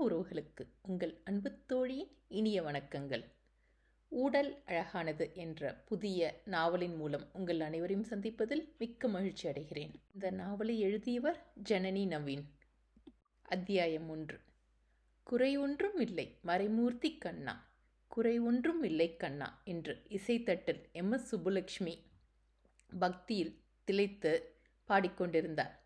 உறவுகளுக்கு உங்கள் அன்பு தோழியின் இனிய வணக்கங்கள். ஊடல் அழகானது என்ற புதிய நாவலின் மூலம் உங்கள் அனைவரையும் சந்திப்பதில் மிக்க மகிழ்ச்சி அடைகிறேன். இந்த நாவலை எழுதியவர் ஜனனி நவீன். அத்தியாயம் ஒன்று. குறை ஒன்றும் இல்லை மறைமூர்த்தி கண்ணா. குறை ஒன்றும் இல்லை கண்ணா என்று இசைத்தட்டில் எம் எஸ் சுப்புலட்சுமி பக்தியில் திளைத்து பாடிக்கொண்டிருந்தார்.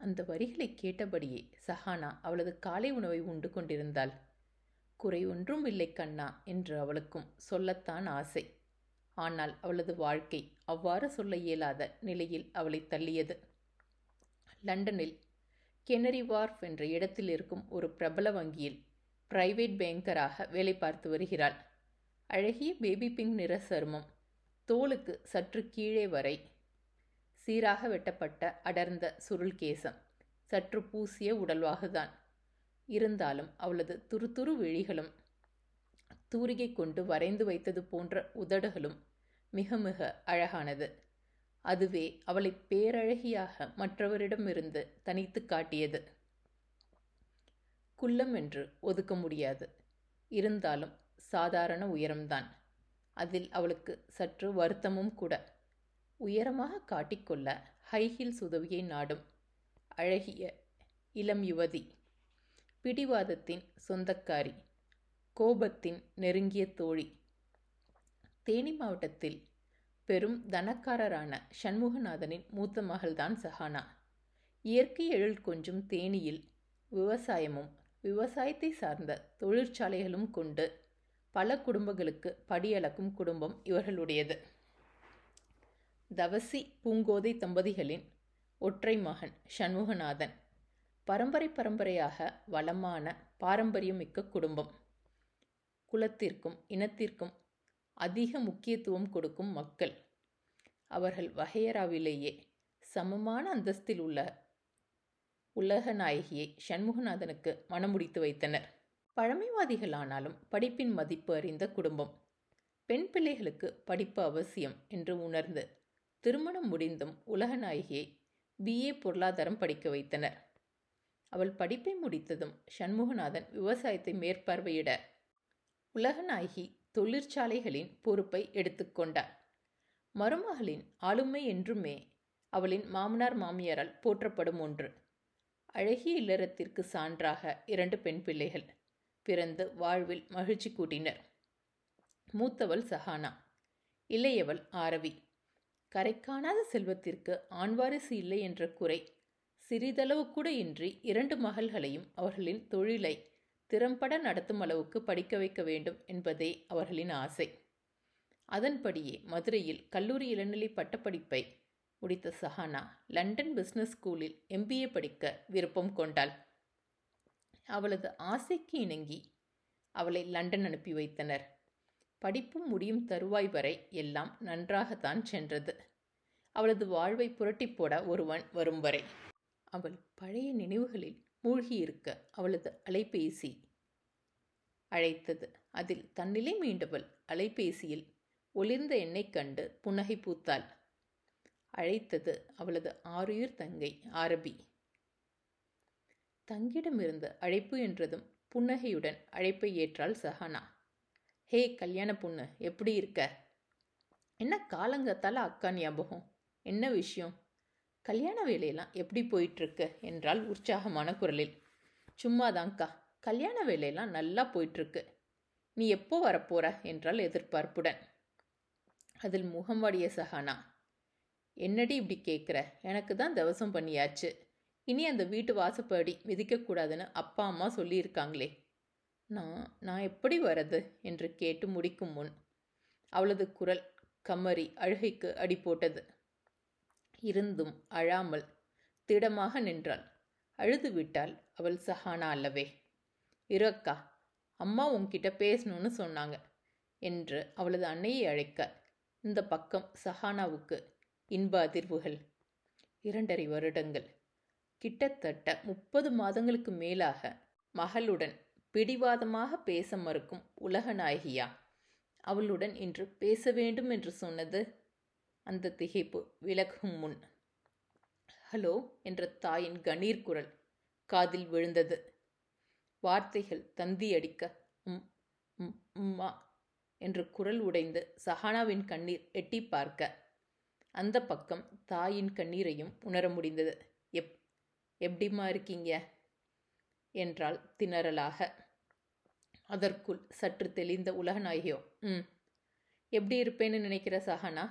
அந்த வரிகளை கேட்டபடியே சஹானா அவளது காலை உணவை உண்டு கொண்டிருந்தாள். குறை ஒன்றும் இல்லை கண்ணா என்று அவளுக்கும் சொல்லத்தான் ஆசை. ஆனால் அவளது வாழ்க்கை அவ்வாறு சொல்ல இயலாத நிலையில் அவளை தள்ளியது. லண்டனில் கெனரி வார்ஃப் என்ற இடத்தில் இருக்கும் ஒரு பிரபல வங்கியில் பிரைவேட் பேங்கராக வேலை பார்த்து வருகிறாள். அழகிய பேபி பிங்க் நிற சருமம் தோலுக்கு சற்று கீழே வரை சீராக வெட்டப்பட்ட அடர்ந்த சுருள் கேசம் சற்று பூசிய உடல்வாகுதான். இருந்தாலும் அவளது துருதுரு விழிகளும் தூரிகை கொண்டு வரைந்து வைத்தது போன்ற உதடுகளும் மிக மிக அழகானது. அதுவே அவளை பேரழகியாக மற்றவரிடமிருந்து தனித்து காட்டியது. குள்ளம் என்று ஒதுக்க முடியாது. இருந்தாலும் சாதாரண உயரம்தான். அதில் அவளுக்கு சற்று வருத்தமும் கூட. உயரமாக காட்டிக்கொள்ள ஹைஹில்ஸ் உதவியை நாடும். அழகிய இளம் யுவதி. பிடிவாதத்தின் சொந்தக்காரி. கோபத்தின் நெருங்கிய தோழி. தேனி மாவட்டத்தில் பெரும் தனக்காரரான சண்முகநாதனின் மூத்த மகள்தான் சஹானா. இயற்கை எழில் கொஞ்சம் தேனியில் விவசாயமும் விவசாயத்தை சார்ந்த தொழிற்சாலைகளும் கொண்டு பல குடும்பங்களுக்கு படியளக்கும் குடும்பம் இவர்களுடையது. தவசி பூங்கோதை தம்பதிகளின் ஒற்றை மகன் சண்முகநாதன். பரம்பரை பரம்பரையாக வளமான பாரம்பரியமிக்க குடும்பம். குலத்திற்கும் இனத்திற்கும் அதிக முக்கியத்துவம் கொடுக்கும் மக்கள். அவர்கள் வகையறாவிலேயே சமமான அந்தஸ்தில் உள்ள உலக நாயகியை சண்முகநாதனுக்கு மனமுடித்து வைத்தனர். பழமைவாதிகளானாலும் படிப்பின் மதிப்பு அறிந்த குடும்பம். பெண் பிள்ளைகளுக்கு படிப்பு அவசியம் என்று உணர்ந்து திருமணம் முடிந்தும் உலகநாயகியை பிஏ பொருளாதாரம் படிக்க வைத்தனர். அவள் படிப்பை முடித்ததும் சண்முகநாதன் விவசாயத்தை மேற்பார்வையிட உலகநாயகி தொழிற்சாலைகளின் பொறுப்பை எடுத்துக்கொண்டார் மருமகளின் ஆளுமை என்றுமே அவளின் மாமனார் மாமியாரால் போற்றப்படும் ஒன்று. அழகிய இல்லறத்திற்கு சான்றாக இரண்டு பெண் பிள்ளைகள் பிறந்து வாழ்வில் மகிழ்ச்சி கூட்டினர். மூத்தவள் சஹானா. இளையவள் ஆரவி. கரை காணாத செல்வத்திற்கு ஆண்வாரிசு இல்லை என்ற குறை. சிறிதளவு கூட இன்றி இரண்டு மகள்களையும் அவர்களின் தொழிலை திறம்பட நடத்தும் அளவுக்கு படிக்க வைக்க வேண்டும் என்பதே அவர்களின் ஆசை. அதன்படியே மதுரையில் கல்லூரி இளநிலை பட்டப்படிப்பை முடித்த சஹானா லண்டன் பிஸ்னஸ் ஸ்கூலில் எம்பிஏ படிக்க விருப்பம் கொண்டாள். அவளது ஆசைக்கு இணங்கி அவளை லண்டன் அனுப்பி வைத்தனர். படிப்பும் முடியும் தருவாய் வரை எல்லாம் நன்றாகத்தான் சென்றது. அவளது வாழ்வை புரட்டி போட ஒருவன் வரும் வரை. அவள் பழைய நினைவுகளில் மூழ்கியிருக்க அவளது அலைபேசி அழைத்தது. அதில் தன்னிலை மீண்டவள் அலைபேசியில் ஒளிர்ந்த எண்ணெய் கண்டு புன்னகை பூத்தாள். அழைத்தது அவளது ஆறுயிர் தங்கை ஆரபி. தங்கிடமிருந்த அழைப்பு என்றதும் புன்னகையுடன் அழைப்பை ஏற்றாள் சஹானா. ஹே கல்யாண பொண்ணு எப்படி இருக்க? என்ன காலங்கத்தால் அக்கா ஞாபகம்? என்ன விஷயம்? கல்யாண வேலையெல்லாம் எப்படி போயிட்டுருக்கு? என்றால் உற்சாகமான குரலில். சும்மாதாங்க்கா கல்யாண வேலையெல்லாம் நல்லா போயிட்டுருக்கு. நீ எப்போ வரப்போற? என்றால் எதிர்பார்ப்புடன். அதில் முகம் வாடிய சஹானா என்னடி இப்படி கேட்குற எனக்கு தான் தவசம் பண்ணியாச்சு. இனி அந்த வீட்டு வாசப்படி மிதிக்கக்கூடாதுன்னு அப்பா அம்மா சொல்லியிருக்காங்களே. நான் நான் எப்படி வரது? என்று கேட்டு முடிக்கும் முன் அவளது குரல் கம்மறி அழுகைக்கு அடி போட்டது. இருந்தும் அழாமல் திடமாக நின்றாள். அழுது விட்டால் அவள் சஹானா அல்லவே. இரு அம்மா உன்கிட்ட பேசணும்னு சொன்னாங்க என்று அவளது அன்னையை அழைக்க இந்த பக்கம் சஹானாவுக்கு இன்ப அதிர்வுகள். இரண்டரை வருடங்கள். கிட்டத்தட்ட முப்பது மாதங்களுக்கு மேலாக மகளுடன் பிடிவாதமாக பேச மறுக்கும் உலகநாயகியா? அவளுடன் இன்று பேச வேண்டும் என்று சொன்னது அந்த திகைப்பு விலகும் முன். ஹலோ என்ற தாயின் கணீர் குரல் காதில் விழுந்தது. வார்த்தைகள் தந்தி அடிக்க உம் உம் உம்மா என்று குரல் உடைந்து சஹானாவின் கண்ணீர் எட்டி பார்க்க. அந்த பக்கம் தாயின் கண்ணீரையும் உணர முடிந்தது. எப் எப்படிம்மா இருக்கீங்க? என்றாள் திணறலாக. அதற்குள் சற்று தெளிந்த உலகநாயகியோ ம். எப்படி இருப்பேன்னு நினைக்கிற சஹானா?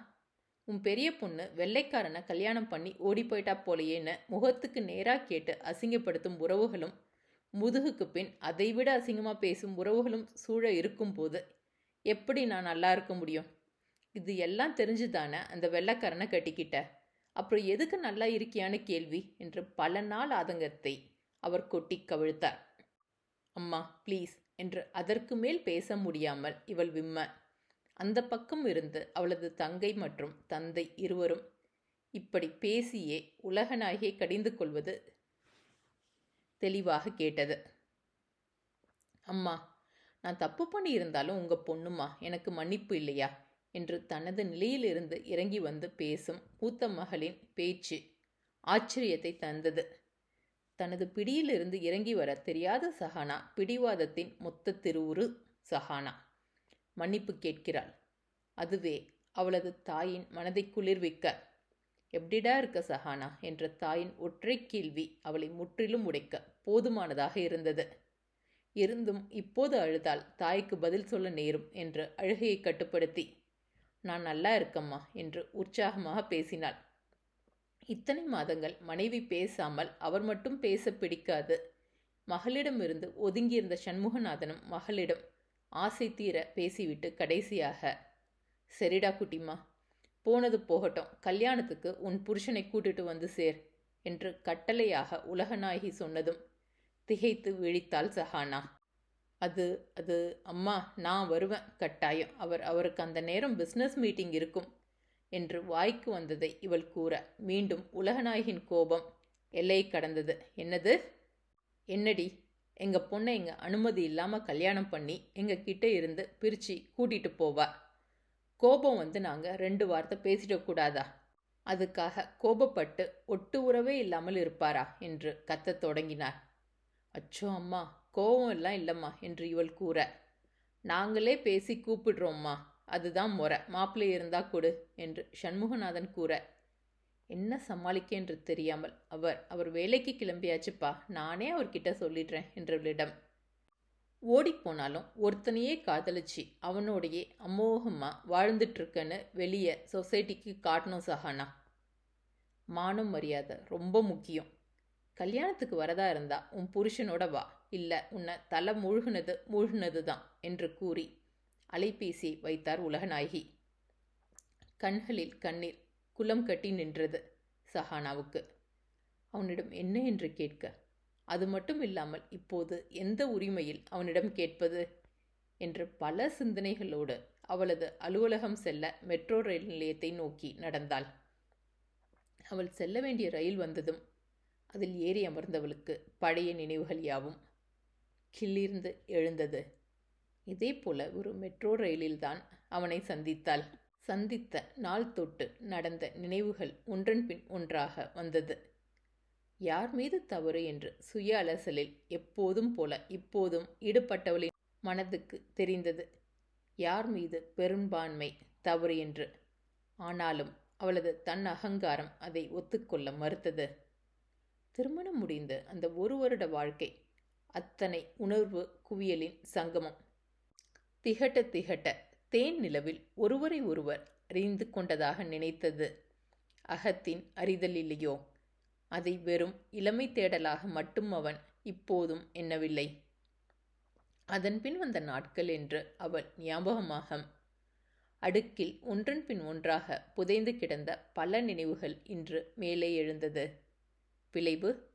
உன் பெரிய பொண்ணு வெள்ளைக்காரனை கல்யாணம் பண்ணி ஓடி போயிட்டா போலையேன்னு முகத்துக்கு நேராக கேட்டு அசிங்கப்படுத்தும் உறவுகளும் முதுகுக்கு பின் அதைவிட அசிங்கமாக பேசும் உறவுகளும் சூழ இருக்கும்போது எப்படி நான் நல்லா இருக்க முடியும்? இது எல்லாம் தெரிஞ்சு தானே அந்த வெள்ளைக்காரனை கட்டிக்கிட்ட? அப்புறம் எதுக்கு நல்லா இருக்கியான்னு கேள்வி? என்று பல நாள் ஆதங்கத்தை அவர் கொட்டி கவிழ்த்தார். அம்மா ப்ளீஸ் என்று அதற்கு மேல் பேச முடியாமல் இவள் விம்ம. அந்த பக்கம் இருந்து அவளது தங்கை மற்றும் தந்தை இருவரும் இப்படி பேசியே உலகநாயகியை கடிந்து கொள்வது தெளிவாக கேட்டது. அம்மா நான் தப்பு பண்ணியிருந்தாலும் உங்கள் பொண்ணுமா எனக்கு மன்னிப்பு இல்லையா? என்று தனது நிலையிலிருந்து இறங்கி வந்து பேசும் மூத்த மகளின் பேச்சு ஆச்சரியத்தை தந்தது. தனது பிடியிலிருந்து இறங்கி வர தெரியாத சஹானா பிடிவாதத்தின் மொத்த திருவுரு சஹானா. மன்னிப்பு கேட்கிறாள். அதுவே அவளது தாயின் மனதை குளிர்விக்க எப்படிடா இருக்க சஹானா? என்ற தாயின் ஒற்றை கேள்வி அவளை முற்றிலும் உடைக்க போதுமானதாக இருந்தது. இருந்தும் இப்போது அழுதால் தாய்க்கு பதில் சொல்ல நேரும் என்று அழுகையை கட்டுப்படுத்தி நான் நல்லா இருக்கம்மா என்று உற்சாகமாக பேசினாள். இத்தனை மாதங்கள் மனைவி பேசாமல் அவர் மட்டும் பேச பிடிக்காது. மகளிடமிருந்து ஒதுங்கியிருந்த சண்முகநாதனும் மகளிடம் ஆசை தீர பேசிவிட்டு கடைசியாக சரிடா குட்டிமா போனது போகட்டும் கல்யாணத்துக்கு உன் புருஷனை கூட்டிட்டு வந்து சேர் என்று கட்டளையாக உலகநாயகி சொன்னதும் திகைத்து விழித்தாள் சஹானா. அது அது அம்மா நான் வருவேன் கட்டாயம். அவர் அவருக்கு அந்த நேரம் பிஸ்னஸ் மீட்டிங் இருக்கும். என்று வாய்க்கு வந்ததை இவள் கூற மீண்டும் உலகநாயகின் கோபம் எல்லையை கடந்தது. என்னது? என்னடி? எங்கள் பொண்ணை எங்கள் அனுமதி இல்லாமல் கல்யாணம் பண்ணி எங்கள் கிட்ட இருந்து பிரித்து கூட்டிகிட்டு போவா? கோபம் வந்து நாங்கள் ரெண்டு வார்த்தை பேசிடக்கூடாதா அதுக்காக கோபப்பட்டு ஒட்டு உறவே இல்லாமல் இருப்பாரா? என்று கத்தத் தொடங்கினார். அச்சோ அம்மா கோபம் எல்லாம் இல்லைம்மா என்று இவள் கூற. நாங்களே பேசி கூப்பிடுறோம்மா. அதுதான் முறை. மாப்பிள்ளை இருந்தா கொடு என்று சண்முகநாதன் கூற என்ன சமாளிக்க என்று தெரியாமல் அவர் அவர் வேலைக்கு கிளம்பியாச்சுப்பா. நானே அவர்கிட்ட சொல்லிடுறேன் என்றவளிடம் ஓடிப்போனாலும் ஒருத்தனையே காதலிச்சு அவனோடையே அமோகமாக வாழ்ந்துட்டுருக்கன்னு வெளியே சொசைட்டிக்கு காட்டணும் சஹானா. மானம் மரியாதை ரொம்ப முக்கியம். கல்யாணத்துக்கு வரதா இருந்தா உன் புருஷனோட வா. இல்லை உன்னை தலை மூழ்கினது மூழ்கினது தான் என்று கூறி அலைபேசி வைத்தார் உலகநாயகி. கண்களில் கண்ணீர் குலம் கட்டி நின்றது சஹானாவுக்கு. அவனிடம் என்ன என்று கேட்க? அது மட்டும் இல்லாமல் இப்போது எந்த உரிமையில் அவனிடம் கேட்பது? என்று பல சிந்தனைகளோடு அவளது அலுவலகம் செல்ல மெட்ரோ ரயில் நிலையத்தை நோக்கி நடந்தாள். அவள் செல்ல வேண்டிய ரயில் வந்ததும் அதில் ஏறி அமர்ந்தவளுக்கு பழைய நினைவுகள் யாவும் கிள்ளிர்ந்து எழுந்தது. இதே போல ஒரு மெட்ரோ ரயிலில்தான் அவனை சந்தித்தாள். சந்தித்த நாள் தொட்டு நடந்த நினைவுகள் ஒன்றன் பின் ஒன்றாக வந்தது. யார் மீது தவறு? என்று சுய அலசலில் எப்போதும் போல இப்போதும் ஈடுபட்டவளின் மனதுக்கு தெரிந்தது. யார் மீது பெரும்பான்மை தவறு? என்று. ஆனாலும் அவளது தன் அகங்காரம் அதை ஒத்துக்கொள்ள மறுத்தது. திருமணம் முடிந்த அந்த ஒரு வருட வாழ்க்கை அத்தனை உணர்வு குவியலின் சங்கமம். திகட்ட திகட்ட தேன் நிலவில் ஒருவரை ஒருவர் அறிந்து கொண்டதாக நினைத்தது. அகத்தின் அறிதல் இல்லையோ? அதை வெறும் இளமை தேடலாக மட்டும் அவன் இப்போதும் எண்ணவில்லை. அதன்பின் வந்த நாட்கள் என்று அவள் ஞாபகமாக அடுக்கில் ஒன்றன் பின் ஒன்றாக புதைந்து கிடந்த பல நினைவுகள் இன்று மேலே எழுந்தது. விளைவு?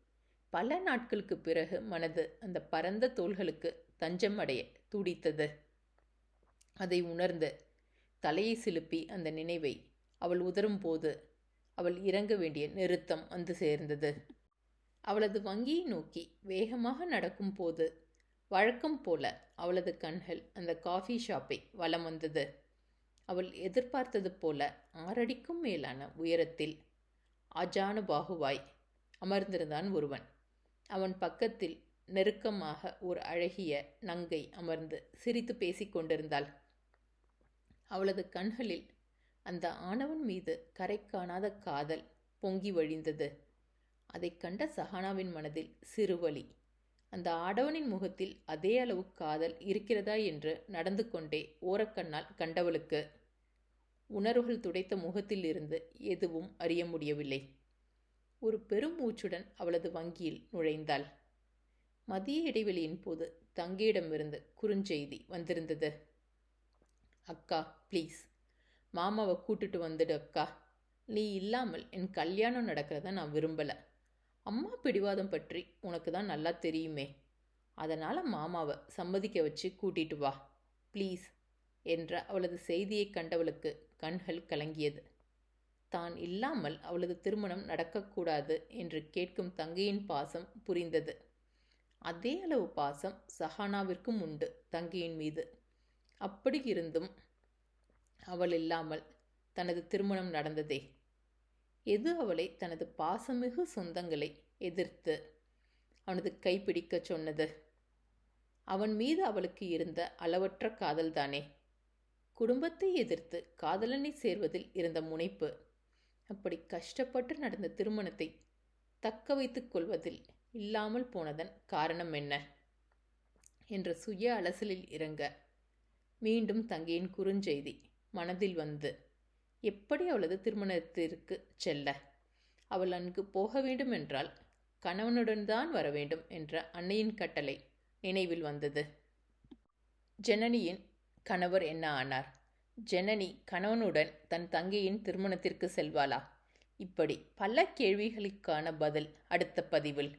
பல நாட்களுக்கு பிறகு மனது அந்த பரந்த தோள்களுக்கு தஞ்சம் அடைய துடித்தது. அதை உணர்ந்து தலையை சிலுப்பி அந்த நினைவை அவள் உதரும் போது அவள் இறங்க வேண்டிய நிறுத்தம் வந்து சேர்ந்தது. அவளது வங்கியை நோக்கி வேகமாக நடக்கும் போது வழக்கம் போல அவளது கண்கள் அந்த காஃபி ஷாப்பை வலம் வந்தது. அவள் எதிர்பார்த்தது போல ஆறடிக்கும் மேலான உயரத்தில் அஜானு பாகுவாய் அமர்ந்திருந்தான் ஒருவன். அவன் பக்கத்தில் நெருக்கமாக ஒரு அழகிய நங்கை அமர்ந்து சிரித்து பேசிக் கொண்டிருந்தாள். அவளது கண்களில் அந்த ஆணவன் மீது கரை காணாத காதல் பொங்கி வழிந்தது. அதைக் கண்ட சஹானாவின் மனதில் சிறுவலி அந்த ஆடவனின் முகத்தில் அதே அளவு காதல் இருக்கிறதா என்று நடந்து கொண்டே ஓரக்கண்ணால் கண்டவளுக்கு உணர்வுகள் துடைத்த முகத்தில் இருந்து எதுவும் அறிய முடியவில்லை. ஒரு பெரும் மூச்சுடன் அவளது வங்கியில் நுழைந்தாள். மதிய இடைவெளியின் போது தங்கியிடமிருந்து குறுஞ்செய்தி வந்திருந்தது. அக்கா ப்ளீஸ் மாமாவை கூட்டுட்டு வந்துடு அக்கா. நீ இல்லாமல் என் கல்யாணம் நடக்கிறத நான் விரும்பலை. அம்மா பிடிவாதம் பற்றி உனக்கு தான் நல்லா தெரியுமே. அதனால் மாமாவை சம்மதிக்க வச்சு கூட்டிட்டு வா. ப்ளீஸ் என்ற அவளது செய்தியை கண்டவளுக்கு கண்கள் கலங்கியது. தான் இல்லாமல் அவளது திருமணம் நடக்கக்கூடாது என்று கேட்கும் தங்கையின் பாசம் புரிந்தது. அதே அளவு பாசம் சஹானாவிற்கும் உண்டு தங்கையின் மீது. அப்படி இருந்தும் அவள் இல்லாமல் தனது திருமணம் நடந்ததே. எது அவளை தனது பாசமிகு சொந்தங்களை எதிர்த்து அவனது கைப்பிடிக்கச் சொன்னது? அவன் மீது அவளுக்கு இருந்த அளவற்ற காதல்தானே? குடும்பத்தை எதிர்த்து காதலனை சேர்வதில் இருந்த முனைப்பு அப்படி கஷ்டப்பட்டு நடந்த திருமணத்தை தக்க வைத்துக் கொள்வதில் இல்லாமல் போனதன் காரணம் என்ன? என்ற சுய அலசலில் இறங்க மீண்டும் தங்கையின் குறுஞ்செய்தி மனதில் வந்து எப்படி அவளது திருமணத்திற்கு செல்ல? அவள் அங்கு போக வேண்டுமென்றால் கணவனுடன் தான் வர வேண்டும் என்ற அன்னையின் கட்டளை நினைவில் வந்தது. ஜனனியின் கணவர் என்ன ஆனார்? ஜனனி கணவனுடன் தன் தங்கையின் திருமணத்திற்கு செல்வாளா? இப்படி பல கேள்விகளுக்கான பதில் அடுத்த பதிவில்